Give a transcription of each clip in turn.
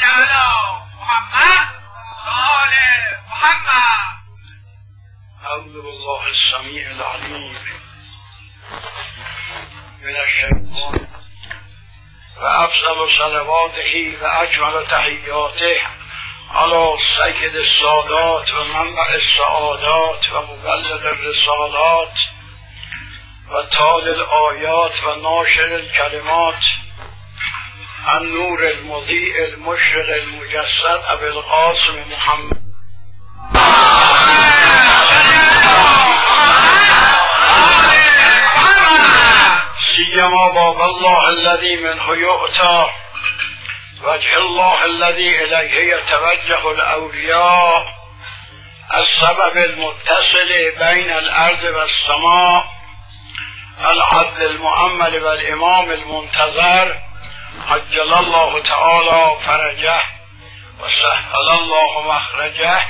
صل على محمد آل محمد. أعوذ بالله السميع العليم من الشيطان وأفضل صلواته وأجمل تحياته على سيد السادات ومنبع السعادات ومبلغ الرسالات وتال الآيات وناشر الكلمات النور المضيء المشرق المجسد أبي القاسم محمد. سيما باب الله الذي منه يؤتى وجه الله الذي إليه يتوجه الأولياء السبب المتصل بين الأرض والسماء العدل المؤمل والإمام المنتظر. عجل الله تعالى فرجه وسهل الله مخرجه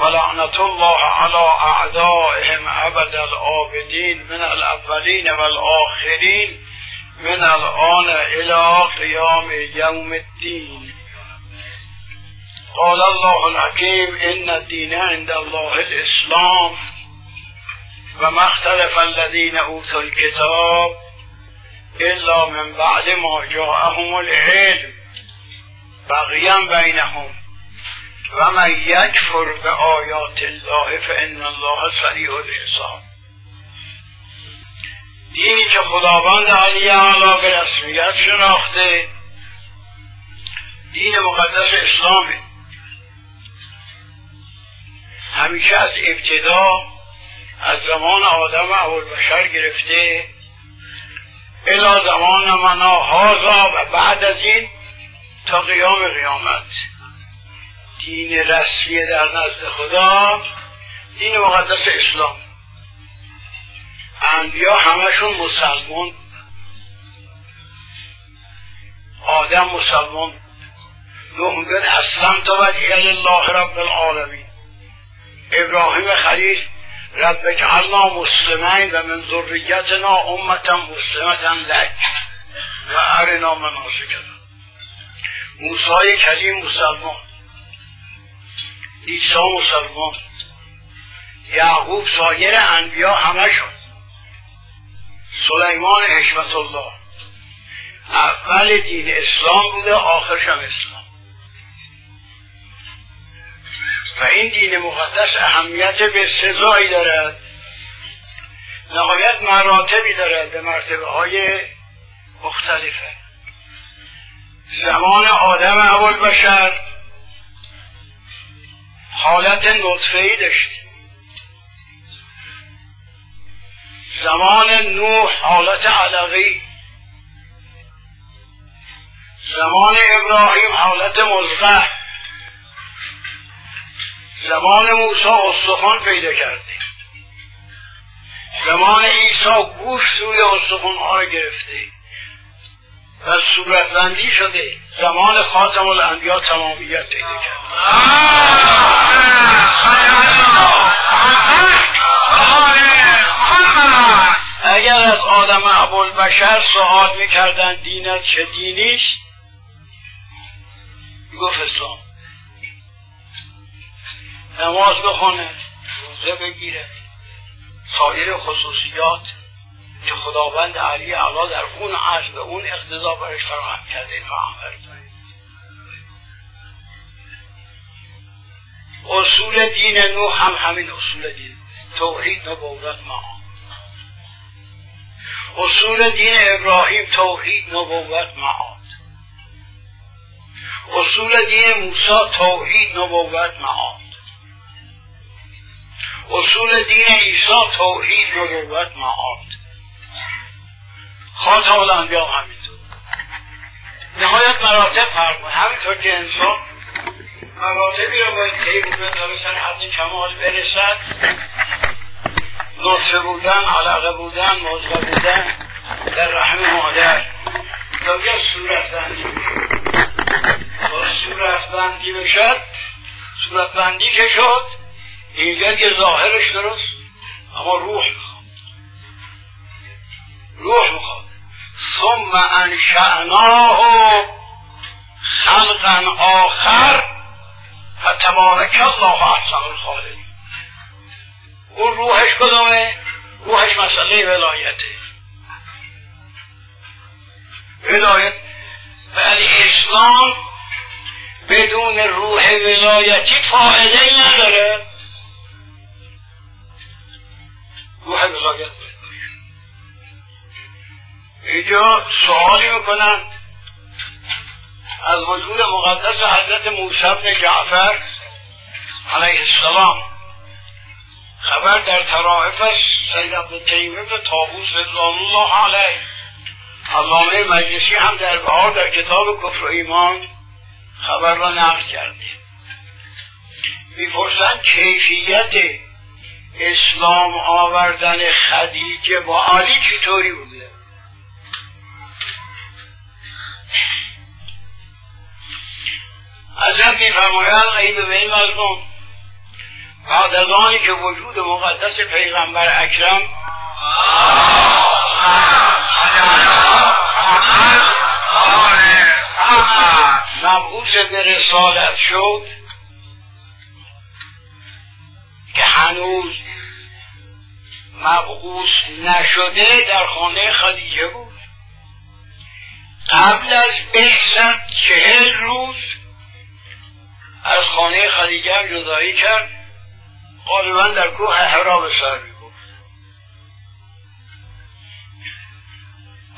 ولعنة الله على أعدائهم أبد الآبدين من الأولين والآخرين من الآن إلى قيام يوم الدين. قال الله الحكيم إن الدين عند الله الإسلام. وما اختلف الذين أوتوا الكتاب إلا من بعد ما جاءهم العلم. بغيا بينهم ومن يكفر بآيات الله فإن الله سریع الحساب. دینی که خداوند علی اعلی به رسمیت شناخته. دین مقدس اسلامه. همیشه از ابتدا از زمان آدم اول بشر گرفته. الا زمان منا هازا و بعد از این تا قیام قیامت. دین رسمی در نزد خدا دین مقدس اسلام. انبیا همشون مسلمون آدم مسلمان. نوح میگن اسلم وجه الله رب العالمین. ابراهیم خلیل رب اجعلنا مسلمین و من ذریتنا امتا مسلمتا لک. و ارنا مناسکنا موسی کلیم مسلمان. عیسی مسلمان. یعقوب سایر انبیا همشون سلیمان حکمت الله. اول دین اسلام بوده آخرش هم اسلام. و این دین مقدس اهمیت به سزایی دارد. نهایت مراتبی دارد به مرتبه های مختلفه. زمان آدم اول بشر حالت نطفه ای داشتیم زمان نوح حالت علقی زمان ابراهیم حالت مزغه زمان موسی استخوان پیدا کرده. زمان عیسی گوشت روی استخوان ها رو گرفته. و صورتبندی شده زمان خاتم الانبیا تمامیت پیدا کرده. اگر از آدم ابوالبشر سوال می‌کردن دینت چه دینیست؟ گفت اسلام. نماز بخونه روزه بگیره. سایر خصوصیات که خداوند علی علا در اون عصر به اون اقتضا برش فراهم کرده این عمل اصول دین نوح هم همین اصول دین. توحید نبوت معاد اصول دین ابراهیم توحید نبوت معاد اصول دین موسی توحید نبوت معاد اصول دین عیسی توحید نبوت معاد خاتم الانبیا همینطور. نهایت مراتب فرق همینطور که انسان مراتبی رو باید طی بکنه تا به سر حد کمال برسد. نطفه بودن علاقه بودن مزغه بودن در رحم مادر. تا بیا صورت بندی تا صورت بندی بشد صورت بندی که شد اینجا که ظاهرش درست اما روح می‌خواد. روح می‌خواد. ثم انشأناه خلقا آخر فتبارک الله احسن الخالقین اون روحش کدامه؟ روحش مسئله ولایته. ولایت ولی اسلام بدون روح ولایتی فایده نداره. روح ولایت اینجا سوالی می‌کنند از وجود مقدس حضرت موسی بن جعفر علیه السلام. خبر در ترائف سید عبدالتیمه به تابوس رضوان الله علیه. علامه مجلسی هم در بهار در کتاب کفر و ایمان خبر را نقل کرده. می‌پرسند کیفیت اسلام آوردن خدیجه با علی چطوری بوده؟ حضرت میفرمایند غیب به این بعد از آنی که وجود مقدس پیغمبر اکرم مبعوث به رسالت شد که هنوز مبعوث نشده در خانه خدیجه بود. قبل از بعثت چهل روز از خانه خدیجه هم جدایی کرد. غالبا در کوه حرا به سر بود.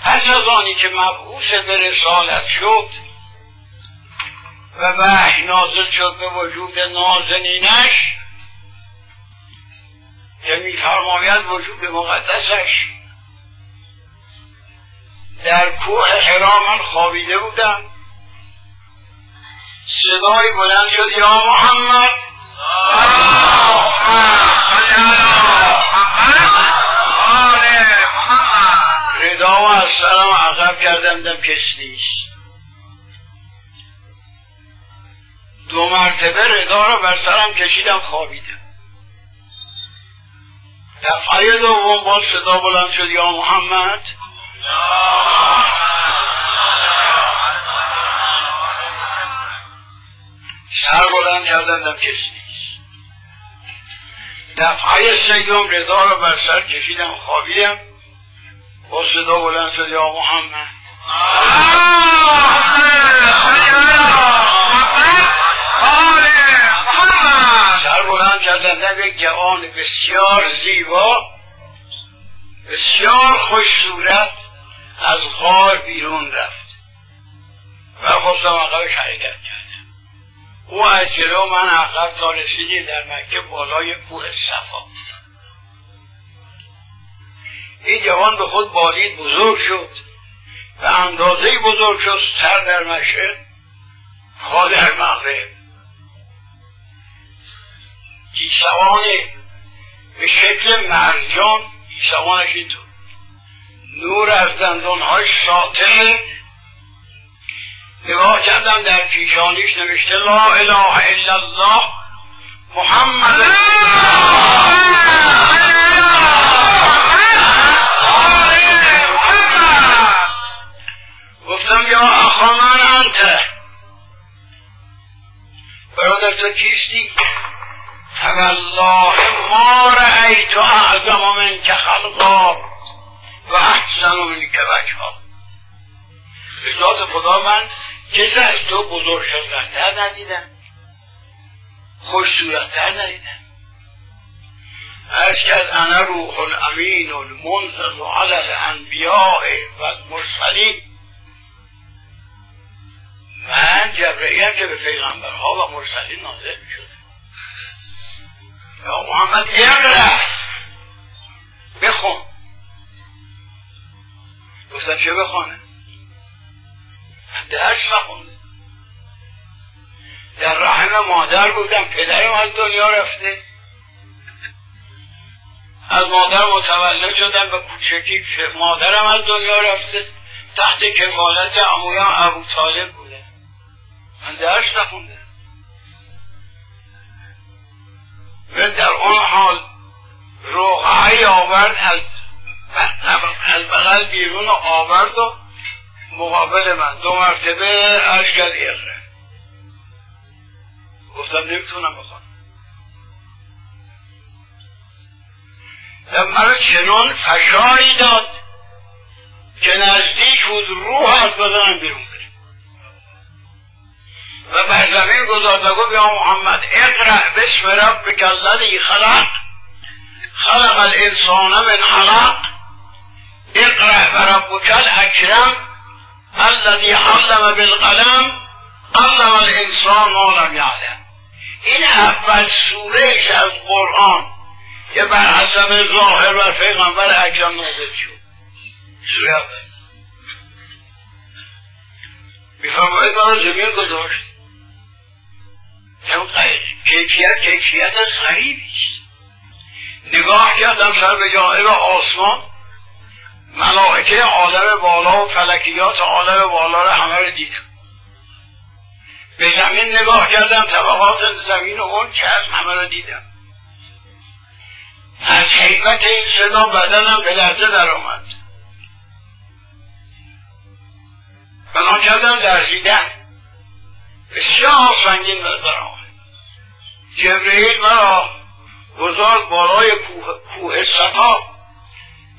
پس از آنی که مبعوث به رسالت شد و وحی نازل شد به وجود نازنینش که میفرماید وجود مقدسش. در کوه حرا من خوابیده بودم صدای بلند شد یا محمد! ردا و از سرم عقب کردم دم کس نیست. دو مرتبه ردا رو بر سرم کشیدم خوابیدم. دفعه دوم باز صدا بلند شد یا محمد؟ سر بلند کردم دم کس نیست دفعه سیوم ردا رو بر سر کشیدم خوابیدم. با صدا بلند شد یا محمد؟ دم یک جوان بسیار زیبا بسیار خوش صورت از غار بیرون رفت. و خواستم عقبش حرکت کردم. او از جلو من عقب تا در مکه بالای کوه صفا. این جوان به خود بالید بزرگ شد. به اندازه بزرگ شد سر در مشرق پا در مغرب. گیسوان به شکل مرجان گیسوانش اینطور نور از دندانهاش ساطع نگاه کردم در پیشانیش نوشته لا اله الا الله محمد گفتم یا اخا من انت. برادر تو کیستی؟ فوالله ما رأیت اعظم من که خلقا و احسن من که وجها به ذات خدا من کسی از تو بزرگ خلقتر ندیدم. خوش صورتتر ندیدم. عرض کرد انا روح الامین المنزل علی الانبیاء و المرسلین من جبرئیل که به پیغمبرها و مرسلین نازل شده یا محمد اقرا بخون. گفتم چه بخونه؟ من درس نخونده در رحم مادر بودم. پدرم از دنیا رفته. از مادر متولد شدم. به کوچکی مادرم از دنیا رفته. تحت کفالت عمویم ابو طالب بوده. من درس نخونده و در اون حال روحه آورد از بغل بیرون آورد و مقابل من. دو مرتبه عرض کرد اقره گفتم نمی‌تونم بخوانم و مرا چنان فشاری داد که نزدیک بود روح از بدنم بیرون. بره و بر زمین گذارد و گفت یا محمد اقرأ بسم ربک الذی خلق خلق الانسان من حلق اقرأ بربک الاکرم الذی علم بالقلم علم الانسان ما لم یعلم. این اول سوره از قرآن که بر حسب ظاهر و پیغمبر اکرم نازل شد. سوره اول. میفرماید مرا زمین گذاشت. کیفیت کیفیت غریبی است. نگاه کردم سر به جانب آسمان. ملائکه عالم بالا و فلکیات عالم بالا رو همه رو دیدم به زمین نگاه کردم طبقات زمین و اون که از همه رو دیدم از حیبت این صدا بدنم به لرزه در آمد. بنا کردم درزیدن بسیار سنگین آمد. جبرئیل مرا گذار بالای کوه, کوه صفا.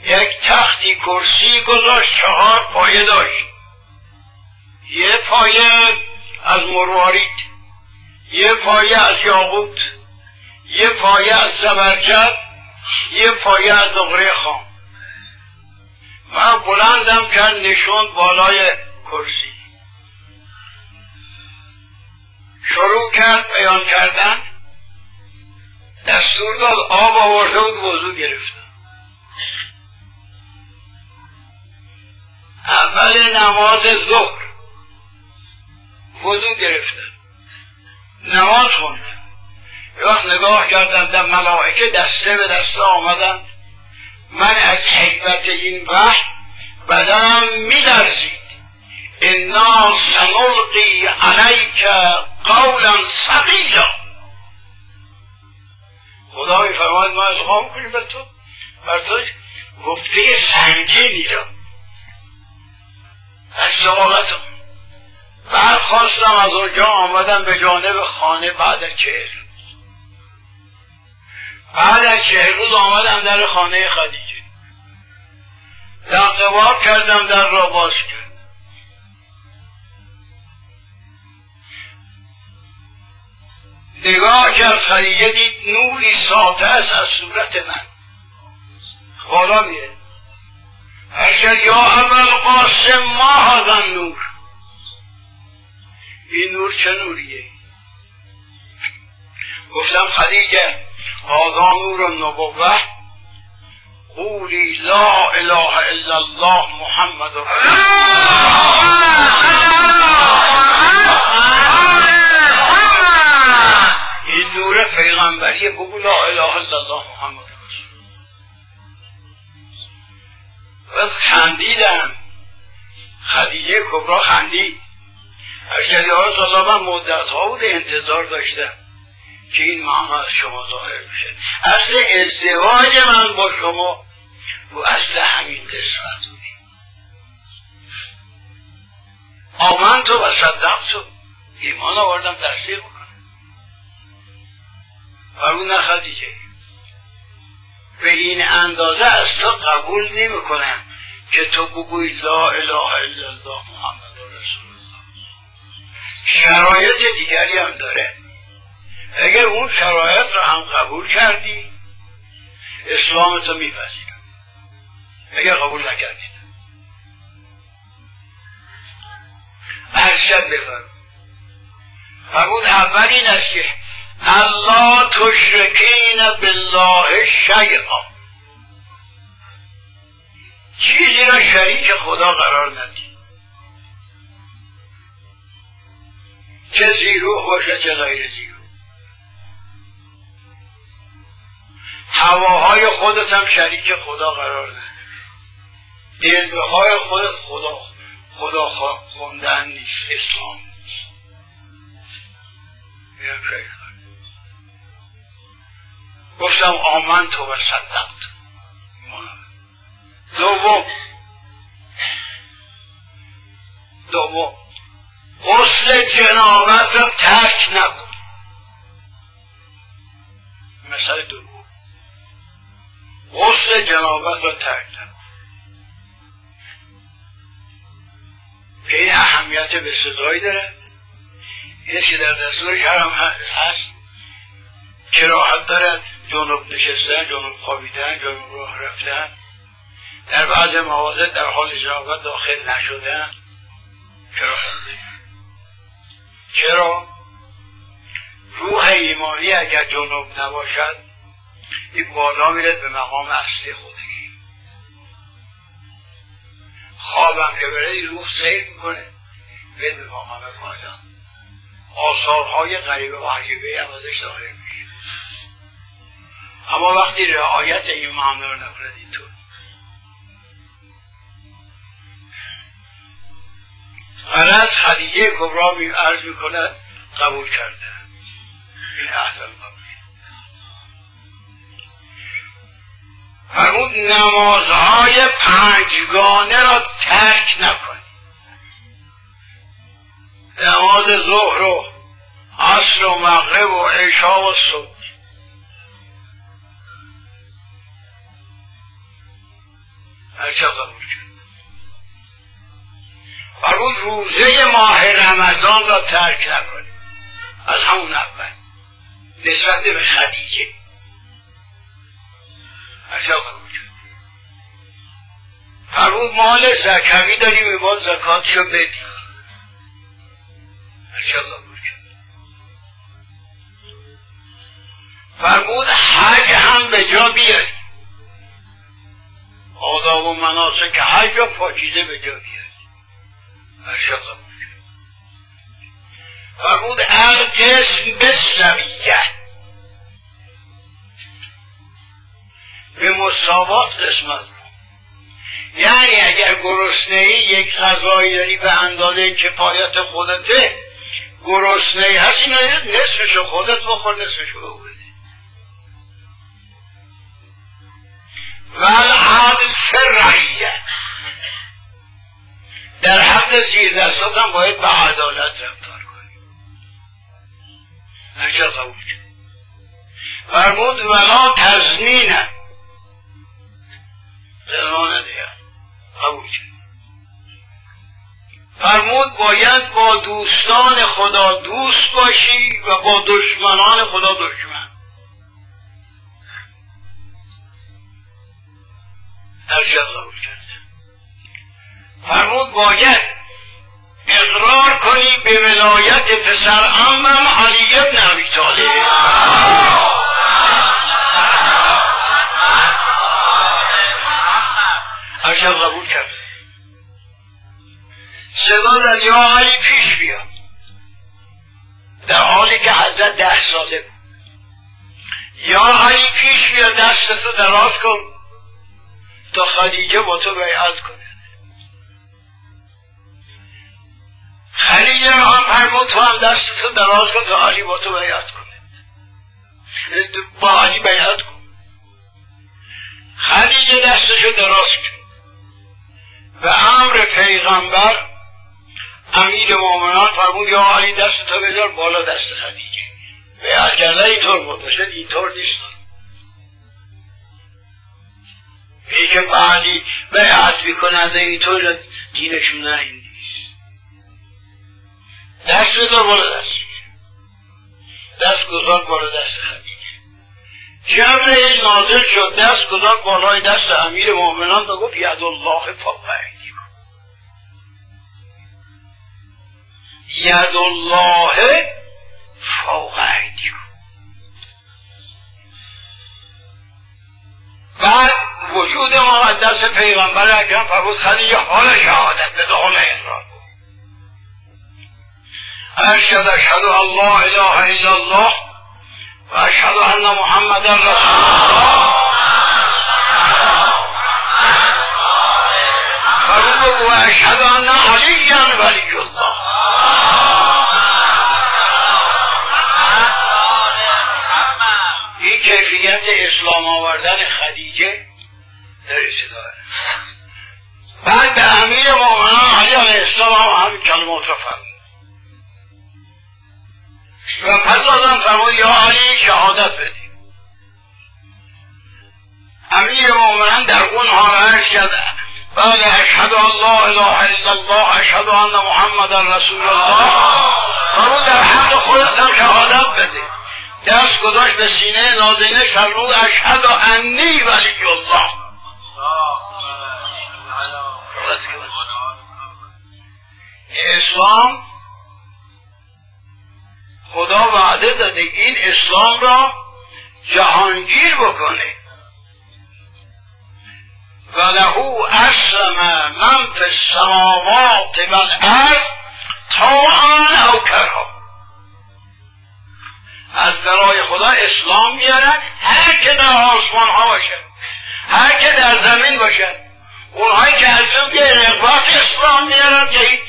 یک تختی کرسی گذاشت چهار پایه داشت. یه پایه از مروارید یه پایه از یاقوت یه پایه از زبرجد یه پایه از دغره خام. من بلندم کرد نشون بالای کرسی. شروع کرد بیان کردن. دستور داد آب آورده بود وضو گرفتم اول نماز ظهر. وضو گرفتم نماز خوندم وقت نگاه کردم در ملائکه دسته به دسته آمدن. من از حکمت این وحی بدنم میلرزید. انا سنلقی علیک قولا ثقیلا خدا میفرماید ما الهام کنیم به تو. بر تو گفته سنگینی را از سوالتم برخواستم از اونجا آمدم به جانب خانه بعد چهل بعد از چهل روز آمدم در خانه خدیجه. دقیقا کردم در را باز کرد نگاه کرد خدیجه دید نوری است از صورت من. بالا میره اگر یا اول قاسم ما هذا نور. این نور چه نوریه؟ گفتم خدیجه هذا نور النبوه قولی لا اله الا الله محمد رسول این پیغمبری بگو لا اله الا الله محمد رسول بس خندیدم. خدیجه کبرا خندید. اشکری ها الله من مدت ها بود انتظار داشتم که این معنا شما ظاهر میشه اصل ازدواج من با شما و اصل همین قسمت بودی آمن تو و صدق تو. ایمان آوردم تصدیق بکنم فرمود خدیجه به این اندازه از تو قبول نمی کنم که تو بگوی لا اله الا الله محمد رسول الله. شرایط دیگری هم داره. اگر اون شرایط را هم قبول کردی اسلام تو میپذیرم اگر قبول نکردید ارشد بفرم. فرمود اول این است که الله تشرکین بالله شیئا. چیزی را شریک خدا قرار ندید چه زیروح باشه چه غیر زیروح. هواهای خودت هم شریک خدا قرار نده دلبهای خودت خدا خدا خوندن نیست اسلام نیست. گفتم آمن تو و صدقت دوم دوم غسل جنابت را ترک نکن. اثر دوم غسل جنابت را ترک که این اهمیت به صدایی داره. این که در دستور شرم هست کراحت دارد. جنوب نشستن جنوب خوابیدن جنوب راه رفتن. در بعض موارد در حال جنابت داخل نشدن. کراحت چرا؟ روح ایمانی اگر جنوب نباشد این بالا میرد به مقام اصلی خودگی خوابم که بره روح سیر می‌کنه. به مقام بالا آثارهای غریبه و عجیبه هم ازش ظاهر اما وقتی رعایت این معنا رو نکند اینطور. غرض خدیجه کبرا می عرض می‌کند قبول کرده. این احسن فرمود نمازهای پنجگانه را ترک نکن. نماز ظهر و عصر و مغرب و عشا و صبح. هرچه قبول کرد فرمود روزه ماه رمضان را ترک نکنی از همون اول. نسبت به خدیجه. هرچه قبول کرد فرمود مال زکوی داریم ما زکاتشو بدیم. فرمود حج هم به جا بیاری آداب و مناسک حج و پاکیزه به جا بیاری فرمود القسم به سویه به مساوات قسمت کن. یعنی اگر گرسنه یک غذایی داری به اندازه کفایت خودته گرسنه هست اینا نصفشو خودت بخور نصفشو به بده والعدل فرعیه در حق زیر دستات هم باید به عدالت رفتار کنی هرچه قبول فرمود ولا تزمینه زمان دیگر قبول فرمود باید با دوستان خدا دوست باشی و با دشمنان خدا دشمن. هرچی قبول کرده فرمود باید اقرار کنی به ولایت پسر امم علی ابن ابی طالب. هرچی قبول کرده صدا در یا علی پیش بیاد. در حالی که حضرت ده ساله بود. یا علی پیش بیاد دستتو دراز کن. تا خدیجه با تو بیعت کنه. خدیجه هم فرمود تو هم دستتو دراز کن تا علی با تو بیعت کنه. با علی بیعت کن. خدیجه دستشو دراز کن به امر پیغمبر امیر مومنان فرمود یا علی دست تو بدار بالا دست خدیجه. بیعت کرده اینطور بود اینطور نیست. ای که بعدی بیعت میکننده اینطور دینشون نه این نیست. دست بدار بالا دست دست گذار بالا دست خدیجه جمع نازل شد دست گذار بالای دست امیر مومنان و گفت ید الله فوق ید الله فوق بعد وجود مقدس پیغمبر اکرم فرمود خدیجه حال شهادت به دام اقرار اشهد اشهد الله اله الا الله و اشهد ان محمد رسول الله. فرمود و اشهد ان علی ولی الله. این کیفیت اسلام آوردن خدیجه در داره. بعد به امیر مومنان علی علیه السلام هم همین کلمات را فرمود و پس آدم فرمود یا علی شهادت بدی. من در اون عرض کرده بله اشهد ان لا اله الا الله اشهد ان محمد رسول الله. او در حق خودت هم شهادت بده دست گذاشت به سینه نازنه فرمود اشهد انی ولی الله. اسلام خدا وعده داده این اسلام را جهانگیر بکنه. و له اسلم من فی السماوات والارض طاعا او کرها. از برای خدا اسلام میارن هر که در آسمان ها باشه. هر که در زمین باشه. اونهایی که از یه رقبت اسلام میارن که هیچ.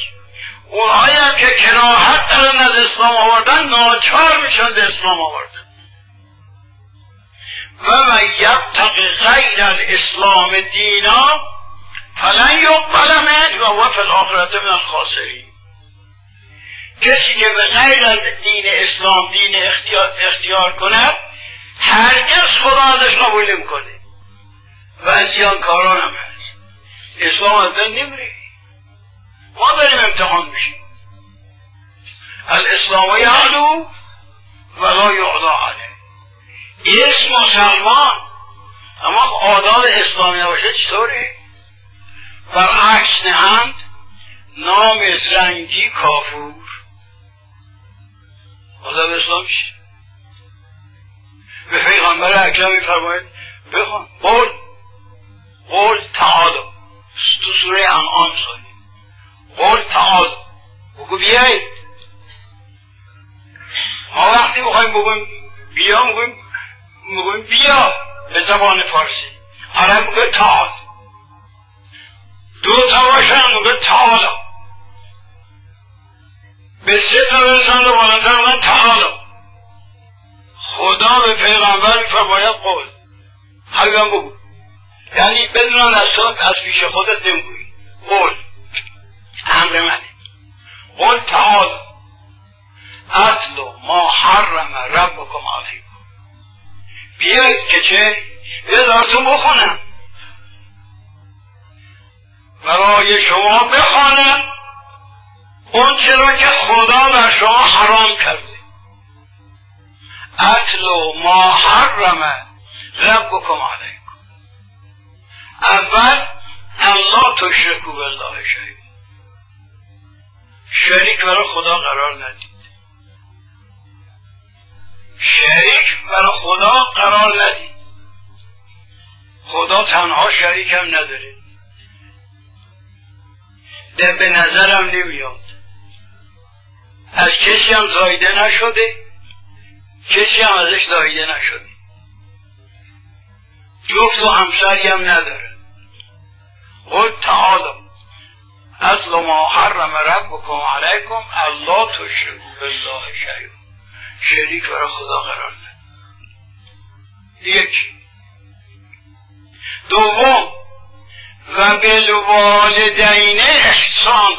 اونهایی هم که کراهت دارن از اسلام آوردن ناچار میشن به اسلام آوردن. و من یبتق غیر الاسلام دینا فلن یقبل من و و فی من الخاسرین. کسی که به غیر از دین اسلام دین اختیار, اختیار کند هرگز خدا ازش قبول نمی‌کنه. و از زیانکاران هم هست. اسلام از بین نمیره. ما داریم امتحان میشیم. الاسلام یعلو ولا یعلا علیه. اسم مسلمان اما آداب اسلامی نباشه چطوره برعکس نهند نام زنگی کافور. آداب اسلام چی؟ به پیغمبر اکرم میفرماید بخوان قول قول تعالی تو سوره انعام سالی قول تعالی بگو بیایید. ما وقتی می‌خوایم بگویم بیا می‌گویم می‌گویم بیا به زبان فارسی. عرب میگه تعال دو تا باشن میگه تعالی به سه تا برسن رو بالاتر میگن تعالی خدا به پیغمبر میفرماید قول. حقیقا بگو. یعنی بدونم از تو از پیش خودت نمی‌گویی. قول امر منه. قل تعال. اطلو ما حرم ربکم علیکم بیاید که چه؟ براتون بخونم. برای شما بخوانم اون چرا که خدا بر شما حرام کرده. اطلو ما حرم ربکم علیکم اول الله تشرکو بالله شریک. شریک برای خدا قرار ندید. شریک برای خدا قرار ندید. خدا تنها شریک هم نداره. ده به نظرم نمیاد. از کسی هم زایده نشده کسی هم ازش زایده نشده. جفت و همسری هم نداره. قل تعالی اصل ما حرم ربکم علیکم الله تشرکو بالله شیء شریک برای خدا قرار ده یک. دوم. و بالوالدین احسان.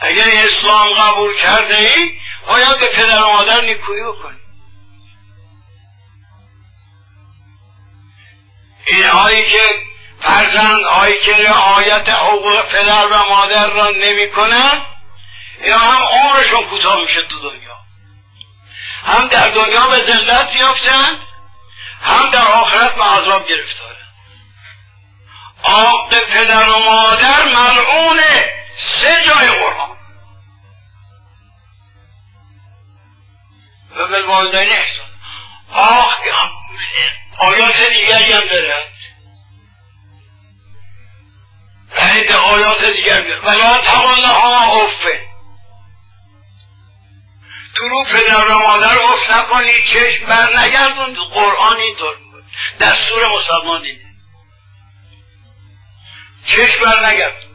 اگر اسلام قبول کرده ای باید به پدر و مادر نیکویی بکنی. اینهایی که فرزند هایی که رعایت حقوق پدر و مادر را نمی کنن اینا هم عمرشون کوتاه میشه تو دنیا. هم در دنیا به ذلت میافتن هم در آخرت به عذاب گرفتارن پدر و مادر ملعونه سه جای قرآن. و به والدین احسان آخ آیات دیگری هم دارد به آیات دیگر بیاد ولا تقل ها افه تو رو پدر و مادر اف نکنی چشم بر نگردون. قرآن اینطور دستور مسلمان اینه. چشم بر نگردون.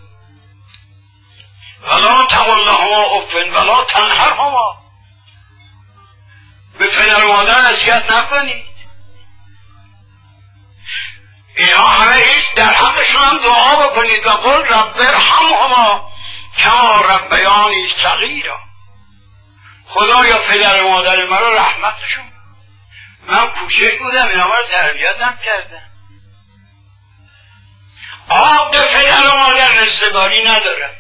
ولا تقل ها افن ولا تنهر هما به پدر و مادر اذیت نکنید اینها همه هیچ در حقشون هم دعا بکنید و قل رب ارحمهما کما من کوچک بودم اینا رو تربیتم کردم آب به پدر و مادر رستگاری ندارد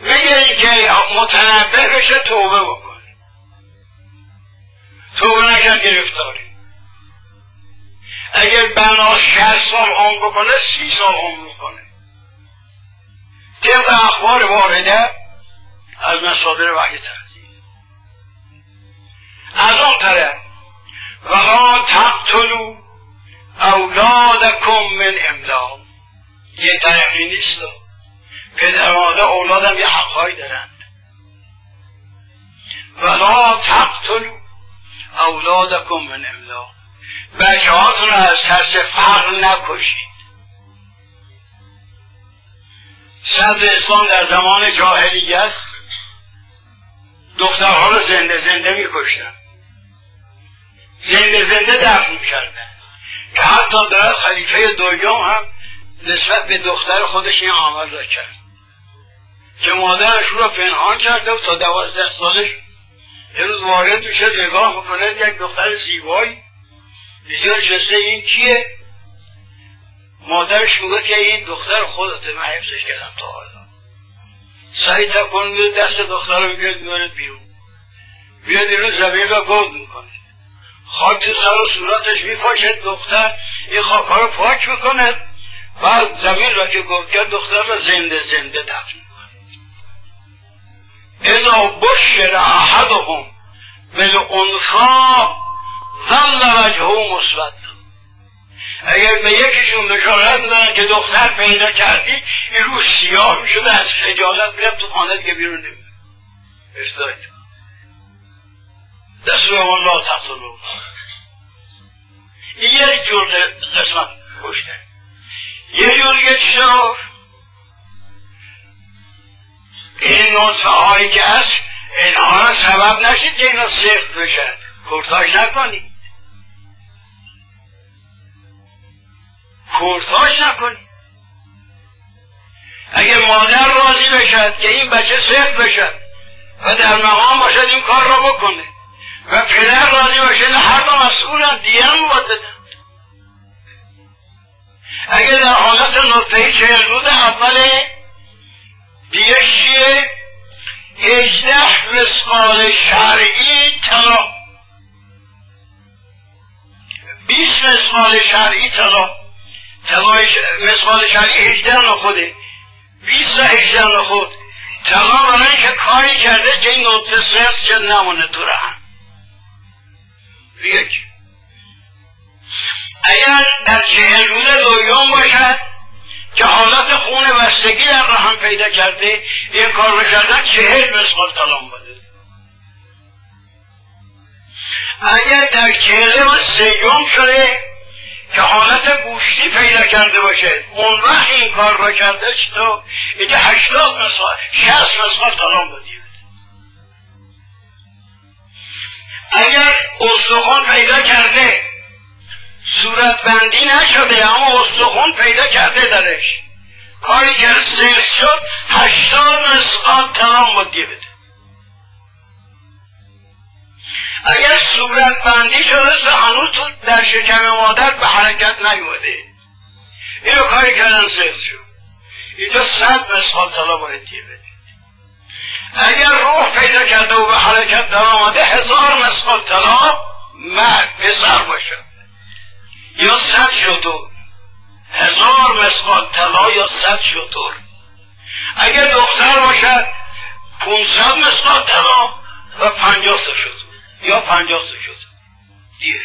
میگه که متنبه بشه توبه بکنه. توبه نکن گرفتاری اگر بنا شهر سال عمر بکنه سی سال عمر می‌کنه. طبق اخبار وارده از مصادر وحی تحضیل از اون طرف ولا تقتلو اولادکم من املاق یه طرفی نیست. پدر مادر اولادم یه حقهایی دارند ولا تقتلو اولادکم من املاق بچه هاتون رو از ترس فقر نکشید. صدر اسلام در زمان جاهلیت دخترها رو زنده زنده میکشتن. زنده زنده دفن می‌کردن. که حتی در خلیفه دویم هم نسبت به دختر خودش این عمل را کرد. که مادرش رو پنهان کرده و تا دوازده سالش یه روز وارد میشه نگاه می‌کنه یک دختر زیبایی بسیار شسته این کیه؟ مادرش میگه که این دختر خودت من حفظش کردم تا حالا. سعی تکن دست دختر رو می‌گیرد می‌برد بیرون. بیاد این زمین را گود می‌کنه. خاک تو سر و صورتش میپاشد دختر این خاک رو پاک می‌کنه. بعد زمین را که گود کرد دختر را زنده زنده دفن اذا بشر احدهم بالانثى ظل وجهه مسود. اگر به یکیشون بشارت میدن که دختر پیدا کردی این روز سیاه می‌شده از خجالت میرم تو خانه دیگه بیرون نمیده افتاید دستور الله تقتلو این یک جور قسمت کشته یه جور یه چطور این نطفه هایی که هست اینها را سبب نشید که اینا سخت بشد کرتاش نکنید. کرتاش نکنید. اگه مادر راضی بشد که این بچه سخت بشد و در مقام باشد این کار را بکنه. و پدر راضی باشه نه هر دو مسئولن دیگه هم اگه در حالت نقطه چهل روز اول دیگه چیه؟ هجده مسقال شرعی طلا بیست مسقال شرعی طلا مسقال شرعی هجده نخوده بیست تا هجده نخود طلا برای که کاری کرده که این نطفه سخت شد نمونه تو رحم یک. اگر در چهل روز دویون باشد که حالت خون بستگی در رحم پیدا کرده این کار کردن چهل مسقال طلام بده اگر در و سیوم شده که حالت گوشتی پیدا کرده باشه اون وقت این کار را کرده تو؟ اینجا هشتاد مسقال شست مسقال طلام بدید اگر استخون پیدا کرده صورت بندی نشده اما استخون پیدا کرده درش. کاری که سر شد هشتاد مسقال تمام بود اگر صورت بندی شده هنوز تو در شکم مادر به حرکت نیومده. اینو کاری کردن شد اینجا صد مسقال طلا باید دیه بده اگر روح پیدا کرده و به حرکت در آمده هزار مسقال طلا مرد پسر باشد یا صد شطور. هزار مسقال طلا یا صد شطور. اگر دختر باشد پونصد مسقال طلا و پنجاه تا شطور. یا پنجاه تا شطور دیر.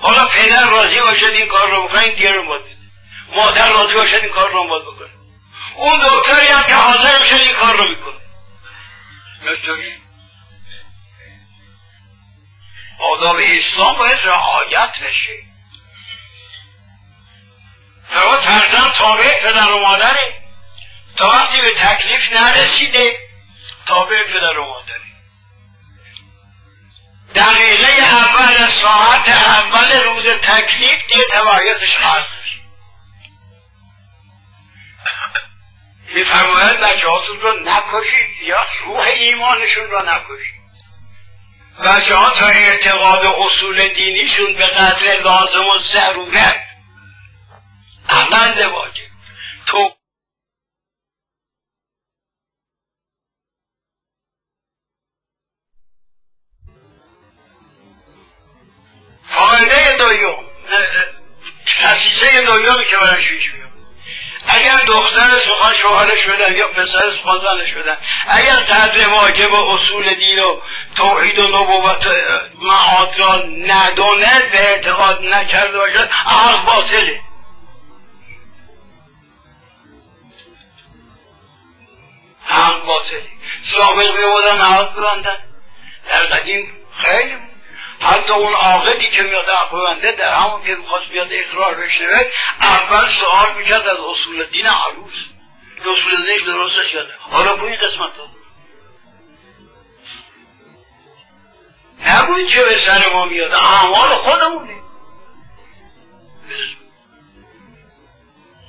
حالا پدر راضی باشد این کار رو بکنه این دیر رو باید بده. مادر راضی باشد این کار رو باید بکنه. اون دکتری هم که حاضر میشه این کار رو می‌کنه. آداب اسلام باید رعایت بشه. فقط فرزند تابع پدر و مادره. تا وقتی به تکلیف نرسیده تابع پدر و مادره. دقیقه اول ساعت اول روز تکلیف دیگه تبعیتش خواهد میفرماید بچه هاتون رو نکشید یا روح ایمانشون رو نکشید؟ بچه ها تا اعتقاد اصول دینیشون به قدر لازم و ضرورت. عمل واجب. تو فایده دویم تسیسه دویمی که برای شویش اگر دخترش می‌خوان شوهرش بدن یا پسرش می‌خوان زنش بدن اگر قدر واجب و اصول دین و توحید و نبوت معاد را ندونه به اعتقاد نکرده باشد عقل باطله. حق باطله. سابق میبودن عقل ببندن. در قدیم خیلی حتی اون عاقدی که میاد بنده در همون که می‌خواست بیاد اقرار بشنوه اول سوال می‌کرد از اصول دین عروس. اصول دین درستش کرده حالا این قسمت ها نبوید چه به سر ما میاد؟ اعمال خودمونه.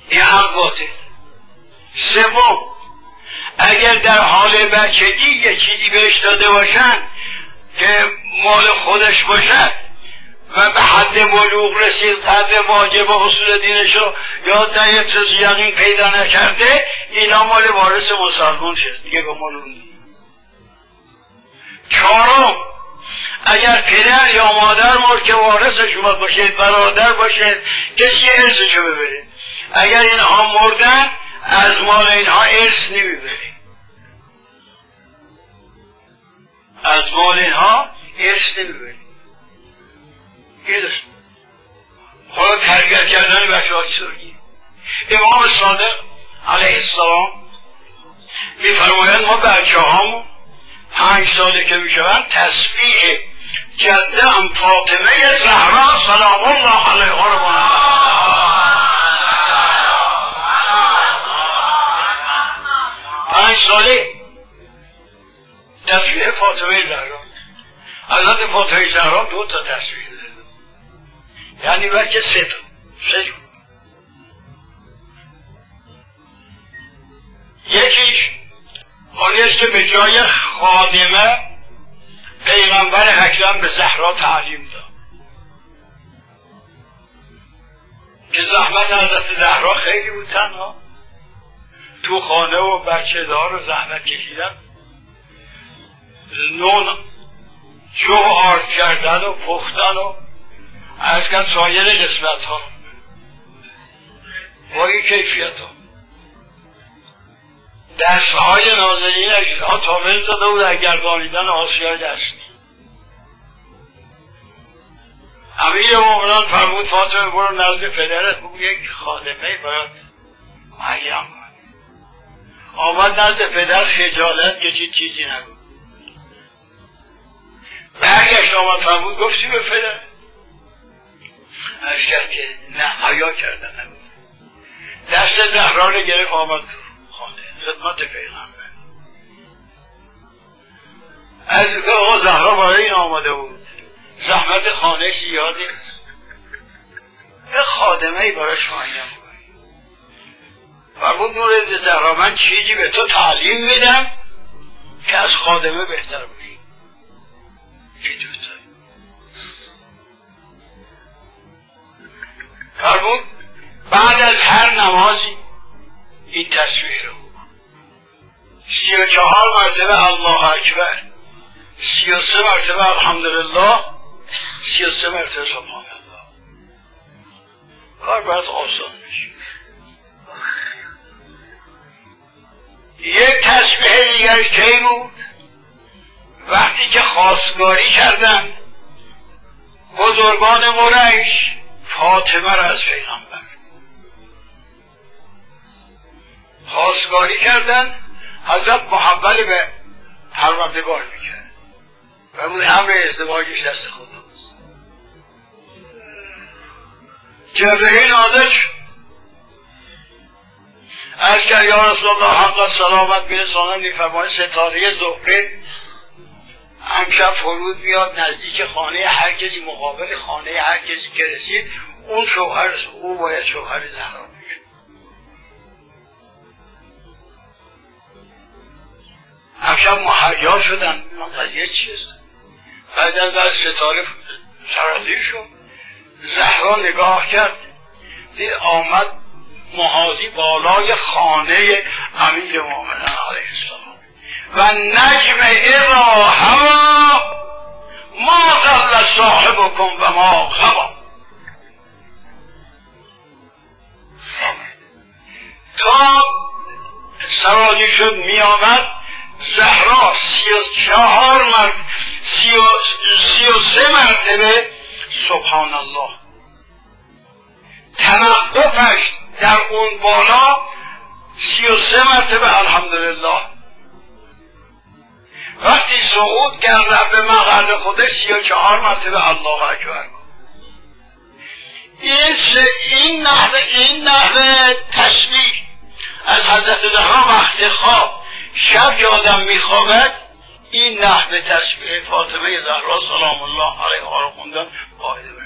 این حق باطل. سوم اگر در حال بچگی یه چیزی بهش داده باشن که مال خودش باشد و به حد بلوغ رسید قدر واجب و اصول دینشو یا در یک یقین پیدا نکرده اینا مال وارث مسلمان شد. دیگه به مال اون چهارم اگر پدر یا مادر مرد که وارث شما باشید برادر باشد کسی ارثشو ببره اگر اینها مردن از مال اینها ارث نمی‌بره از مال اینها ارث نمی‌بری حالا تربیت کردن بچه ها چطوری امام صادق علیه السلام میفرمایند ما بچه هامون پنج ساله که می‌شوند تسبیح جده هم فاطمه زهرا سلام الله علیها رو پنج ساله تصویر فاطمه زهرا. حضرت فاطمه زهرا دو تا تصویر داره. یعنی بلکه سه تا. سه یکیش آنیست که به جای خادمه پیغمبر اکرم به زهرا تعلیم داد. که زحمت حضرت زهرا خیلی بود تنها. تو خانه و بچه دار و زحمت کشیدن. نون جو آرد کردن و پختن و از کن سایر قسمت ها. با این کیفیت ها. دست های نازنین ها تامل زده و در گردانیدن آسیای دستی. امیر مومنان فرمود فاطمه برو نزد پدرت بگو یک خادمه باید معیم آمد نزد پدر خجالت که چیزی نگو برگشت آمد فرمود گفتی به پدر. از کرد که نه حیا کردن نگفت دست زهرا رو گرفت آمد تو خانه خدمت پیغمبر. از که آقا زهرا برای این آمده بود. زحمت خانه یادی یه خادمه ای برای شمایم فرمود نور زهرا من چیزی به تو تعلیم میدم که از خادمه بهتر فرمود بعد از هر نمازی این تصویر رو سی و چهار مرتبه الله اکبر سی و سه مرتبه الحمدلله سی و سه مرتبه سبحان الله کار باید آسان میشه یک تسبیح دیگر کی بود؟ وقتی که خواستگاری کردن بزرگان مرش فاطمه را از پیغمبر. خواستگاری کردن حضرت محول به پروردگار می‌کرد. بود امر ازدواجش دست خدا جبرئیل نازل شد. از کرد یا رسول الله حق سلامت میرسانم میفرماید ستاره زهره امشب فرود میاد نزدیک خانه هر کسی مقابل خانه هر کسی که رسید اون شوهر او باید شوهر زهرا میشه امشب محیا شدن قضیه چیست بعد از ستاره سرازیر شد. زهرا نگاه کرد دید آمد محاضی بالای خانه امیر السلام و نجم اذا هوا ما ضل صاحبکم و ما غوا تا سرازی شد می آمد زهرا سی و چهار مرد سی و, سی و سه مرتبه. سبحان الله توقفش در اون بالا سی و سه مرتبه الحمدلله. وقتی صعود کرد به مقعد خودش سی و چهار مرتبه الله اکبر این این نحوه این نحوه تشبیه. از حضرت زهرا وقت خواب شب که آدم میخوابد این نحوه تشبیه فاطمه زهرا سلام الله علیها رو خوندن قاعده بشه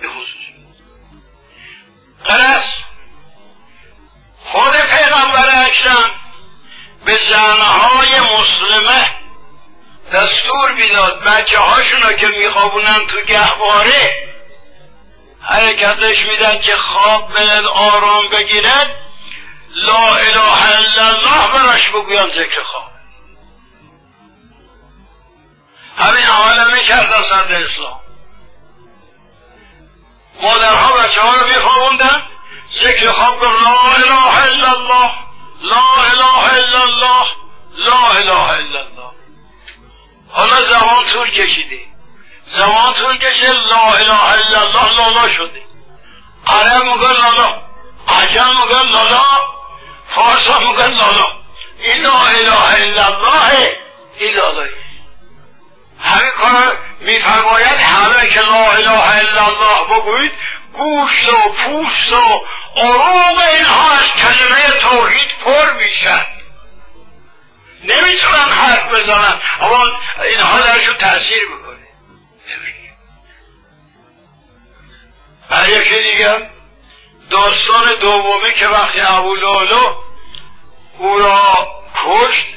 به خصوص خود پیغمبر اکرم به زنهای مسلمه دستور می‌داد بچه هاشون که میخوابونن تو گهواره حرکتش میدن که خواب به آرام بگیرد لا اله الا الله براش بگویان ذکر خواب. همین عمل می‌کرد صد اسلام. مادرها بچه ها رو میخوابوندن. ذکر خواب لا اله الا الله. لا اله الا الله. لا اله الا الله. حالا زمان طول کشیده زمان طول کشیده لا اله الا الله لالا شده عرب میگن لالا. عجم میگن لالا. فارس میگن لالا. این لا اله الا الله این لالایی همین کار میفرماید همه که لا اله الا الله بگویید گوشت و پوست و عروق اینها از کلمه توحید پر می‌شد. نمی‌تونن حرف بزنن اما اینها درشون تاثیر می‌کنه. و یکی دیگر داستان دومی که وقتی ابو او را کشت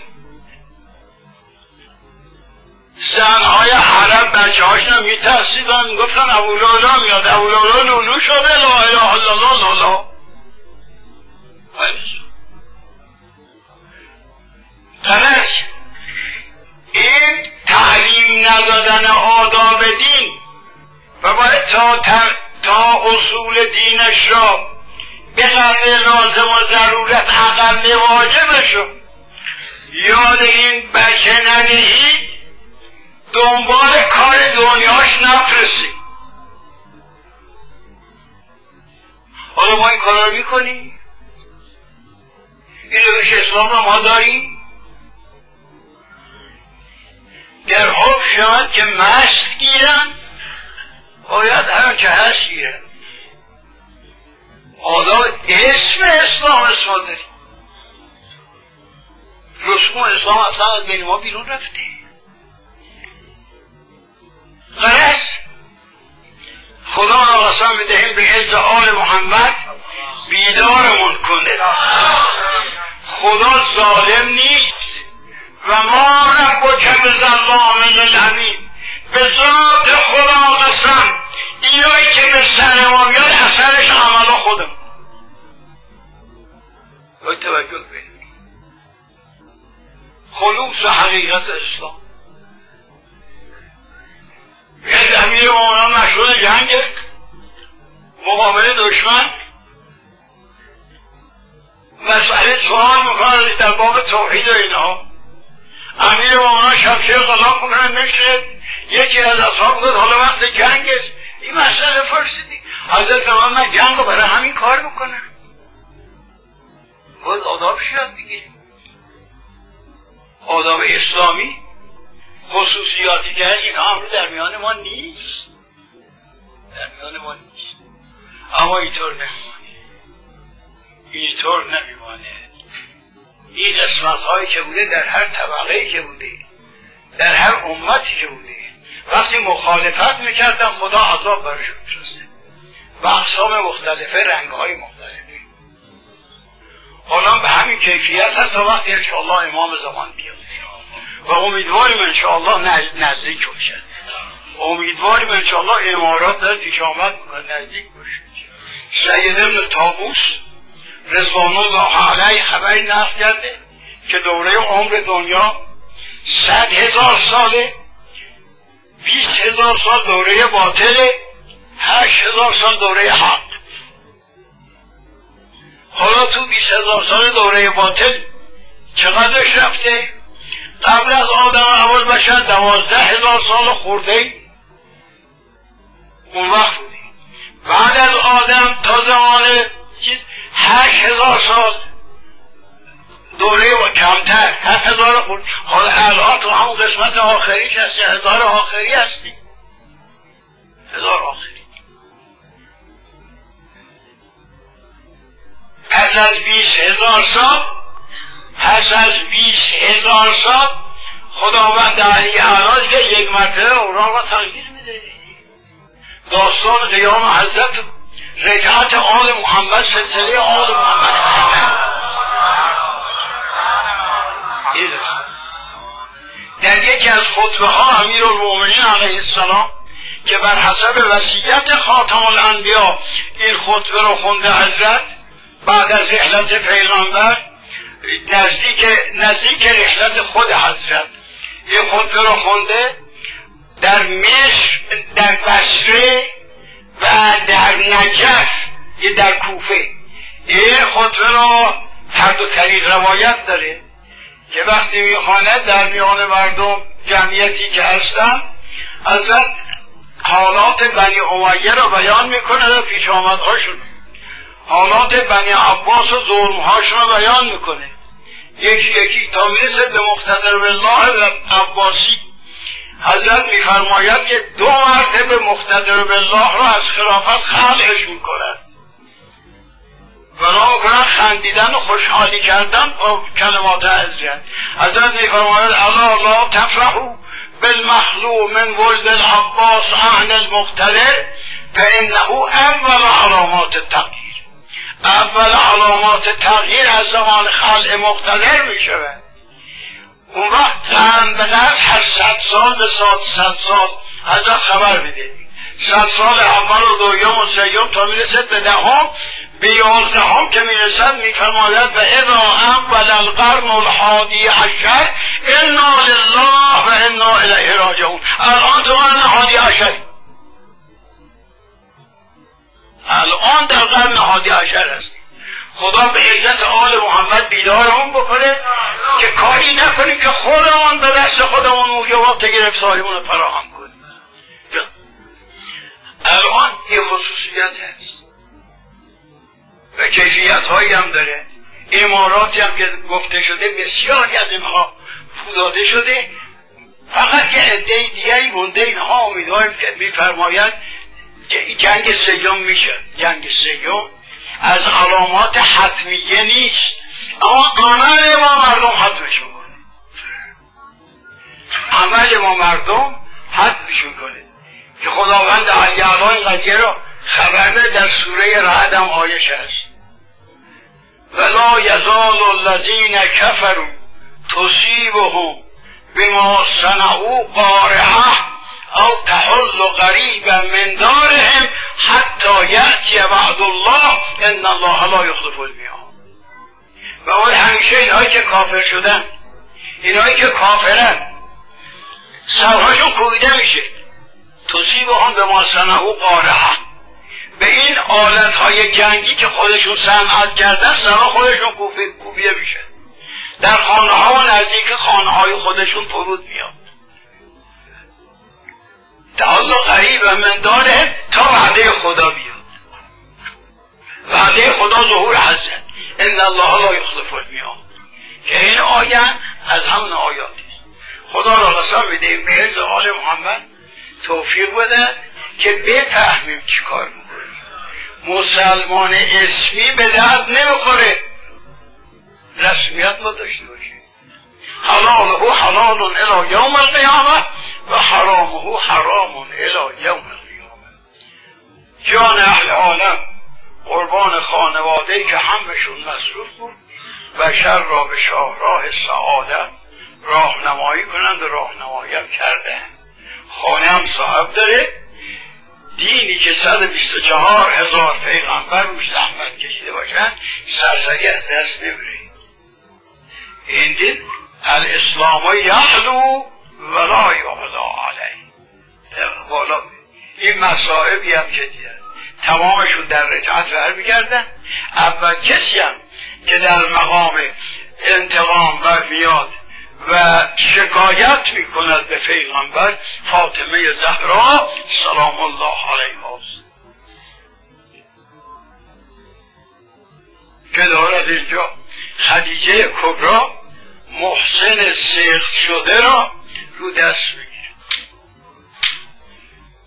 زنهای حرم بچه هاشون میترسیدن. گفتن ابو لولا میاد. ابو لولا لولو شده. لا اله الا الله. لالا درش این تعلیم ندادن آداب دین و باید تا, تا اصول دینش را به قدر لازم و ضرورت اقل واجبشو یاد این بچه ندهید دنبال کار دنیاش نفرسید حالا ما این کار رو می‌کنیم. این روش اسلام ما داریم. در حب شد که مست گیرن. باید هر که هست گیرن. حالا اسم اسلام اسم داریم رسوم اسلام اصلا بین ما بیرون رفته. غرض خدا را قسم می‌دهیم به عز آل محمد بیدارمون کنه. خدا ظالم نیست و ما رب که به ظلام للعبید. به ذات خدا قسم اینایی که به سر ما میاد اثرش عمل خودم باید توجه خلوص حقیقت اسلام. یه امیر مولانا مشهور جنگ مقابل دشمن. مسئله سوال می‌کنه در باب توحید و اینها. امیر مولانا شبشه قضا کنه نشه یکی از اصحاب گفت حالا وقت جنگ است این مسئله فرسیدی حضرت من جنگ رو برای همین کار می‌کنم باید آداب شد دیگه. آداب اسلامی. خصوصیاتی که هست هم در میان ما نیست. در میان ما نیست. اما اینطور نمیمانه. اینطور نمیمانه. این قسمت هایی که بوده در هر طبقه که بوده در هر امتی که بوده. وقتی مخالفت می‌کردن خدا عذاب برشون میفرسته و اقسام مختلفه رنگ های مختلفه. حالا به همین کیفیت هست تا وقتی انشاءالله امام زمان بیاد. و امیدواریم انشاءالله نزدیک باشد. امیدواریم انشاءالله امارات در آمد نزدیک باشه سید ابن تابوس رضوان الله علیه خبری نقل کرده که دوره عمر دنیا صد هزار ساله بیست هزار سال دوره باطله هشت هزار سال دوره حق. حالا تو بیست هزار سال دوره باطل چقدرش رفته؟ قبل از آدم اول بشر دوازده هزار سال خورده اون وقت بعد از آدم تا زمان چیز هشت هزار سال. دوره و کمتر هفت هزار خورد. حالا الان تو همون قسمت آخریش هستی هزار آخری هستی. هزار آخری. پس از بیس هزار سال پس از بیس هزار سال خداوند علی اعلی یک مرتبه اونا را تغییر میده. داستان قیام حضرت رجعت آل محمد سلسله آل محمد. در یکی از خطبه ها امیر المؤمنین علیه السلام که بر حسب وصیت خاتم الانبیا این خطبه رو خونده حضرت بعد از رحلت پیغمبر نزدیک نزدیک رحلت خود حضرت. این خطبه رو خونده در مصر در بصره و در نجف یه در کوفه. این خطبه رو هر دو طریق روایت داره که وقتی می‌خواند در میان مردم جمعیتی که هستن حضرت حالات بنی امیه را بیان می‌کنه و پیش آمدهاشون حالات بنی عباس و ظلمهاشون را بیان می‌کنه. یکی یکی تا می‌رسه به مقتدر و عباسی حضرت میفرماید که دو مرتبه مقتدر بالله را از خلافت خلعش می‌کند. بنا می‌کنن خندیدن و خوشحالی کردن با کلمات حضرت حضرت میفرماید الا لا تفرحوا بالمخلوع من ولد العباس اهل المقتدر فانه اول علامات التغییر اول علامات تغییر از زمان خلع مقتدر می شود. اون وقت قرن به هر صد سال به صد صد سال حضرت خبر میده صد سال اول و دویم و سیوم تا می‌رسد به دهم به یازدهم که می‌رسد میفرماید و اذا اول القرن الحادی عشر انا لله و انا الیه راجعون. الان تو قرن حادی عشر الان در قرن حادی عشر هست خدا به عزت آل محمد بیدارمون بکنه که کاری نکنیم که خودمون به دست خودمون موجبات گرفتاریمون رو فراهم کنیم الان یه خصوصیت هست. و کیفیت هایی هم داره. اماراتی هم که گفته شده بسیاری از اینها فوداده شده. فقط یه عده دیگری مونده. اینها امیدواریم که میفرماید جنگ سیوم میشه جنگ سیوم از علامات حتمیه نیست. اما عمل ما مردم حتمش می‌کنه. عمل ما مردم حتمش می‌کنه. که خداوند علی این قضیه را خبر در سوره رعد هم آیش هست. ولا یزال الذین کفروا تصیبهم بما صنعوا قارعه او تحل قریبا من دارهم حتی یأتی وعد الله ان الله لا یخلف المیعاد و اون همیشه اینهایی که کافر شدن اینهایی که کافرن سرهاشون کوبیده میشه. تصیب هم به ما صنعو قارعه. به این آلت های جنگی که خودشون صنعت کردن سرها خودشون کوبیده میشه. در خانه ها و نزدیک خانه های خودشون فرود میاد. تعالی قریب من داره تا وعده خدا بیاد. وعده خدا ظهور حضرت. ان الله لا یخلف المیاد که این آیه از همون آیاتی خدا را قسم بدهیم به عز آل محمد توفیق بده که بفهمیم چی کار می‌کنیم. مسلمان اسمی به درد نمی‌خوره. رسمیت ما داشته حلاله حلال الى یوم القیامه و حرامه حرام الى یوم القیامه. جان اهل عالم قربان خانواده که همشون مصروف بود بشر را به شاهراه سعادت راهنمایی کنند و راهنمایی هم کرده خانه هم صاحب داره. دینی که 124 هزار پیغمبر روش زحمت کشیده باشن سرسری از دست نمیره. این دین الاسلام یحلو ولا یعلا علیه. این مسائبی هم که دیدن تمامشون در رجعت برمیگردن اول کسی هم که در مقام انتقام و میاد و شکایت می‌کند به پیغمبر فاطمه زهرا سلام الله علیها است. که دارد اینجا خدیجه کبرا محسن سیخت شده را رو دست بگیر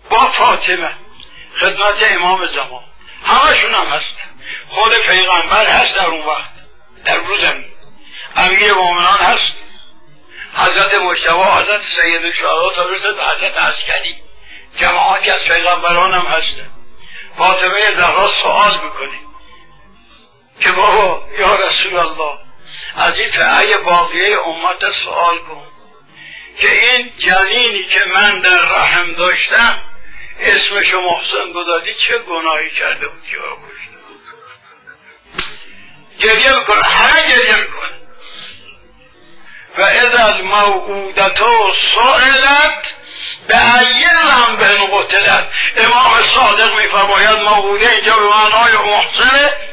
با فاطمه خدمت امام زمان. همشون هم هستن. خود پیغمبر هست در اون وقت. در روزم امیر مؤمنان هست. حضرت مجتبا حضرت سید شهدا تا رسد به حضرت عسکری. جماعتی از پیغمبران هم هستن. فاطمه زهرا سوال می‌کنه. که بابا یا رسول الله از این فعی باقیه امت سوال کن. که این جنینی که من در رحم داشتم اسمشو محسن گذاری چه گناهی کرده بود که گریه می‌کنه همه گریه می‌کنه. و اذا الموعودتا سائلت به ایه به قتلت امام صادق میفرماید موعوده اینجا به معنای محسنه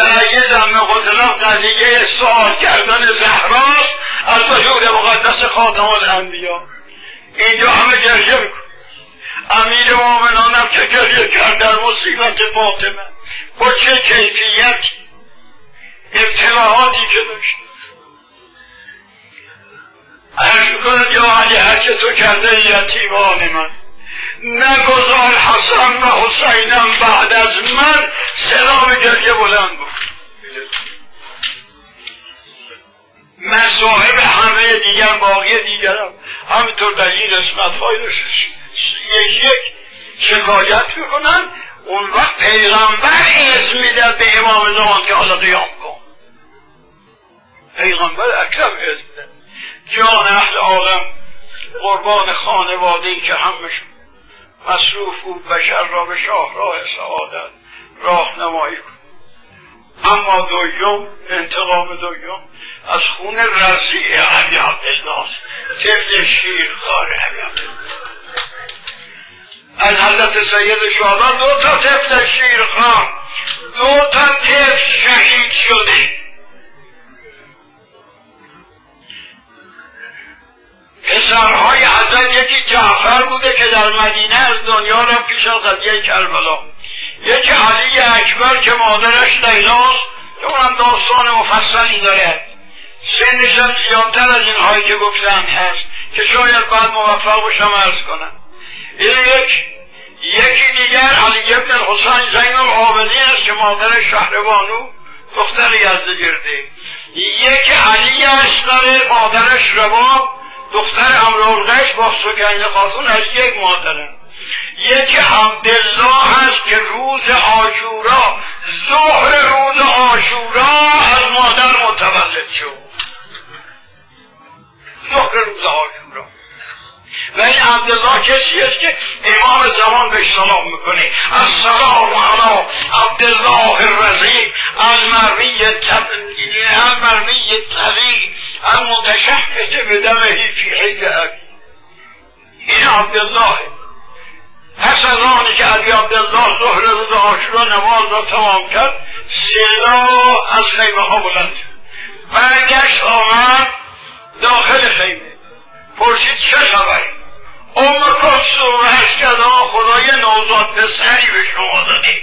به ایه زن قتلت قضیه سوال کردن زهراست از وجود مقدس خاتم الانبیا. اینجا همه گریه میکن امیر مومنانم که گریه کرد در مصیبت فاطمه. با چه کیفیت؟ ابتلاعاتی که داشت. عرض می‌کند یا علی هرچه تو کرده یتیمان من نگذار حسن و حسینم بعد از من. سلام گریه بلند بود مصاحب همه دیگر باقی دیگرم. همینطور در این قسمت های یک یک شکایت می‌کنن. اون وقت پیغمبر اسم میده به امام زمان که حالا قیام کن. پیغمبر اکرم اسم میده جان اهل عالم قربان خانواده ای که همشون مصروف بود بشر را به شاهراه سعادت راهنمایی کن. اما دویم انتقام دویم از خون رضیع علی عبدالله طفل شیرخوار علی از حضرت سید شعبان دو تا طفل شیرخوار دو تا طفل شهید شده. پسرهای حضرت یکی جعفر بوده که در مدینه از دنیا را پیش از قضیه کربلا. یکی علی اکبر که مادرش لیلاست اونم داستان مفصلی داره. سنش هم زیادتر از اینهایی که گفتن هست که شاید بعد موفق باشم ارز کنم. این یک یکی دیگر علی ابن الحسین زین العابدین است که مادر شهربانو دختر یزدگرده یکی علی اصغر مادرش رباب دختر امرالغش با سکین خاتون از یک مادره یکی عبدالله هست که روز آشورا ظهر روز آشورا از مادر متولد شد. ظهر روز آشورا و این عبدالله کسی است که امام زمان بهش سلام می‌کنه. السلام علی عبدالله الرزی المرمی المرمی طویل المتشهد به دمه فی حج ابی. این عبدالله. پس از آنی که عبی عبدالله ظهر روز آشورا نماز را تمام کرد صدا از خیمه ها بلند برگشت آمد داخل خیمه. پرسید چه خبری؟ ام کلسوم هست که خدای نوزاد پسری به شما دادی.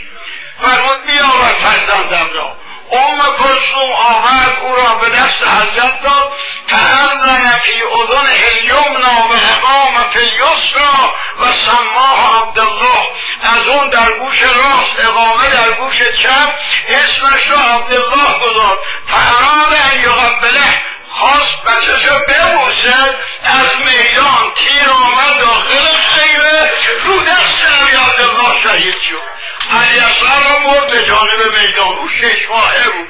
فرمود بیاور فرزندم را. ام کلسوم آورد او را به دست حضرت داد. فانزن فی اذن الیمنا و اقام فی الیسرا و سماه عبدالله. از اون در گوش راست اقامه در گوش چپ اسمش را عبدالله گذارد فاراد ان یقبله خواست بچهش رو ببوسد. از میدان تیر آمد داخل خیمه. رو دست نبی عبدالله شهید شد. علی را مرد جانب میدان او شش ماهه بود.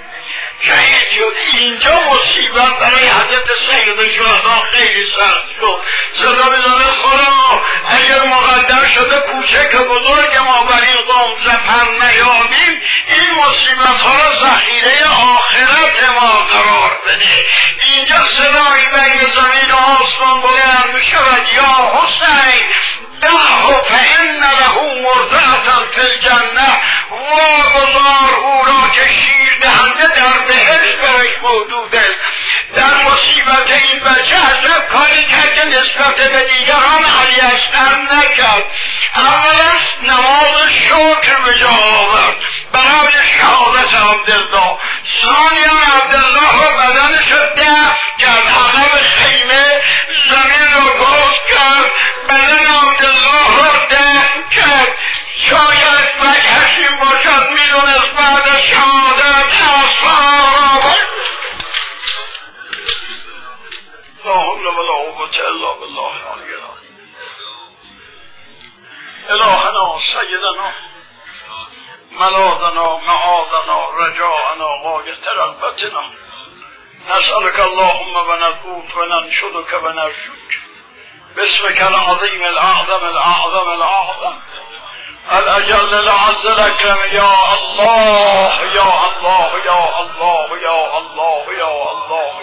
شهید شد اینجا مصیبت برای حضرت سید شهدا خیلی سخت شد. صدا بداره خدا اگر مقدر شده کوچک بزرگ ما بر این قوم زفر نیابیم این مصیبت ها را ذخیره آخرت ما قرار بده. اینجا صدایی بین زمین و آسمان بلند می‌شود. یا حسین دعه فان له مرضعتا فی الجنه واگذار او را که شیر دهنده در بهشت برش موجوده. در مصیبت این بچه حضرت کاری کرد که نسبت به دیگران علی اصغر نکرد. اولش نماز شکر به جا آورد. برای شهادت عبدالله. ثانیا عبدالله و بدنش رو سیدنا ملاذنا معاذنا رجاءنا غایت رغبتنا نسألك اللهم ونذكوك وننشدك ونرجوك باسمك العظيم الأعظم الأعظم الأعظم الأجل الأعز الأكرم يا الله يا الله يا الله يا الله يا الله يا الله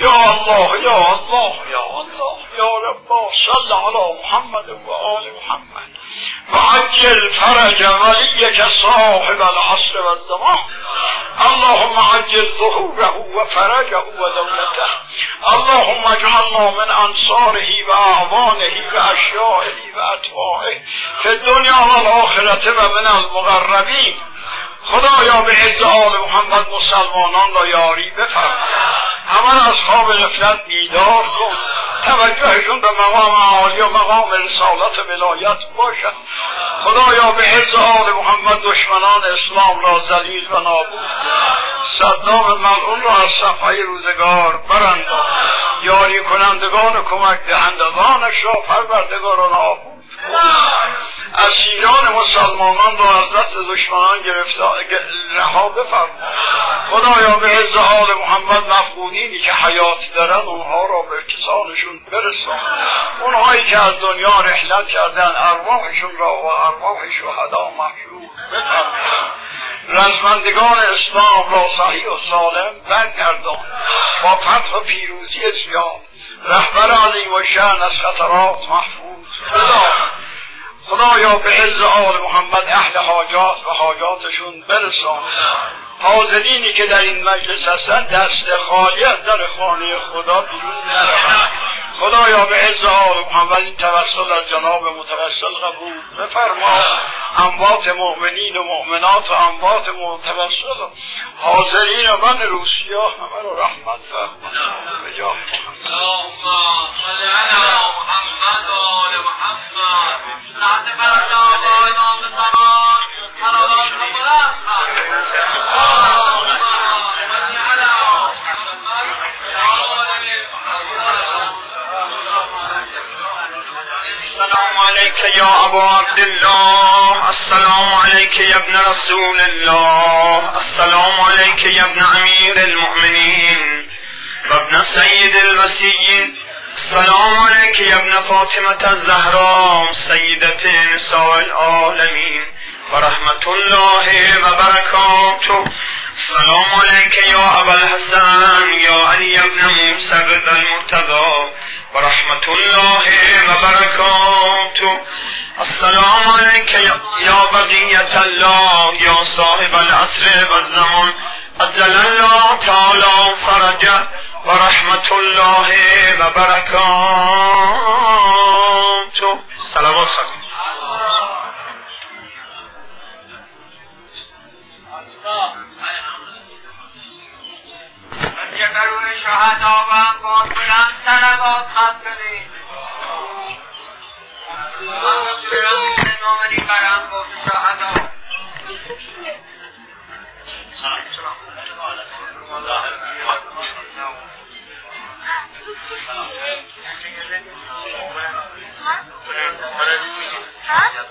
يا الله يا الله يا الله يا رب. صل على محمد وآل محمد. وعجل فرج وليك صاحب العصر والزمان. اللهم عجل ظهوره وفرجه ودولته. اللهم اجعلنا من أنصاره وأعوانه وأشيائه وأتباعه في الدنيا والآخرة ومن المقربين خدایا به آل محمد مسلمانان را یاری بفرما همه از خواب غفلت بیدار کن. توجهشون به مقام عالی و مقام رسالت ولایت باشد. خدایا به عز آل محمد دشمنان اسلام را ذلیل و نابود صدام ملعون را از صفحه روزگار برانداز. یاری کنندگان و کمک دهندگانش را پروردگار و نابود اسیران مسلمانان را از دست دشمنان رها بفرما خدایا به عز آل محمد مفقودینی که حیات دارن اونها را به کسانشون برسان. اونهایی که از دنیا رحلت کردن ارواحشون را و ارواح شهدا محشور بفرما رزمندگان اسلام را صحیح و سالم برگردان. با فتح و پیروزی اسلام رهبر عظیم و شأن از خطرات محفوظ بدار خدایا به عز آل محمد اهل حاجات و حاجاتشون برسان. حاضرینی که در این مجلس هستن دست خالی از در خانه خدا بیرون نرود خدایا به عز آل محمد این توسل از جناب متوسل قبول بفرما. اموات مؤمنین و مؤمنات و اموات متوسل. حاضرین و من روسیا همه رو رحمت فرما به جا اللهم صل على محمد محمد. تحت فرجا قائمان بزمان حرارات بلند اللهم صل على السلام عليك يا أبا عبد الله. السلام عليك يا ابن رسول الله. السلام عليك يا ابن أمير المؤمنين. وابن سيد الوسيين السلام عليك يا ابن فاطمة الزهراء. سيدة نساء العالمين. ورحمة الله وبركاته. السلام عليك يا أبا الحسن. يا علي بن موسى بن المرتضى. ورحمة الله وبركاته السلام عليك يا- بقية الله يا صاحب العصر والزمان أجل الله تعالى فرجه ورحمة الله وبركاته صلوات درون شهدا و انباد بلند سلوات خط کنید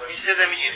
میشه میگی نه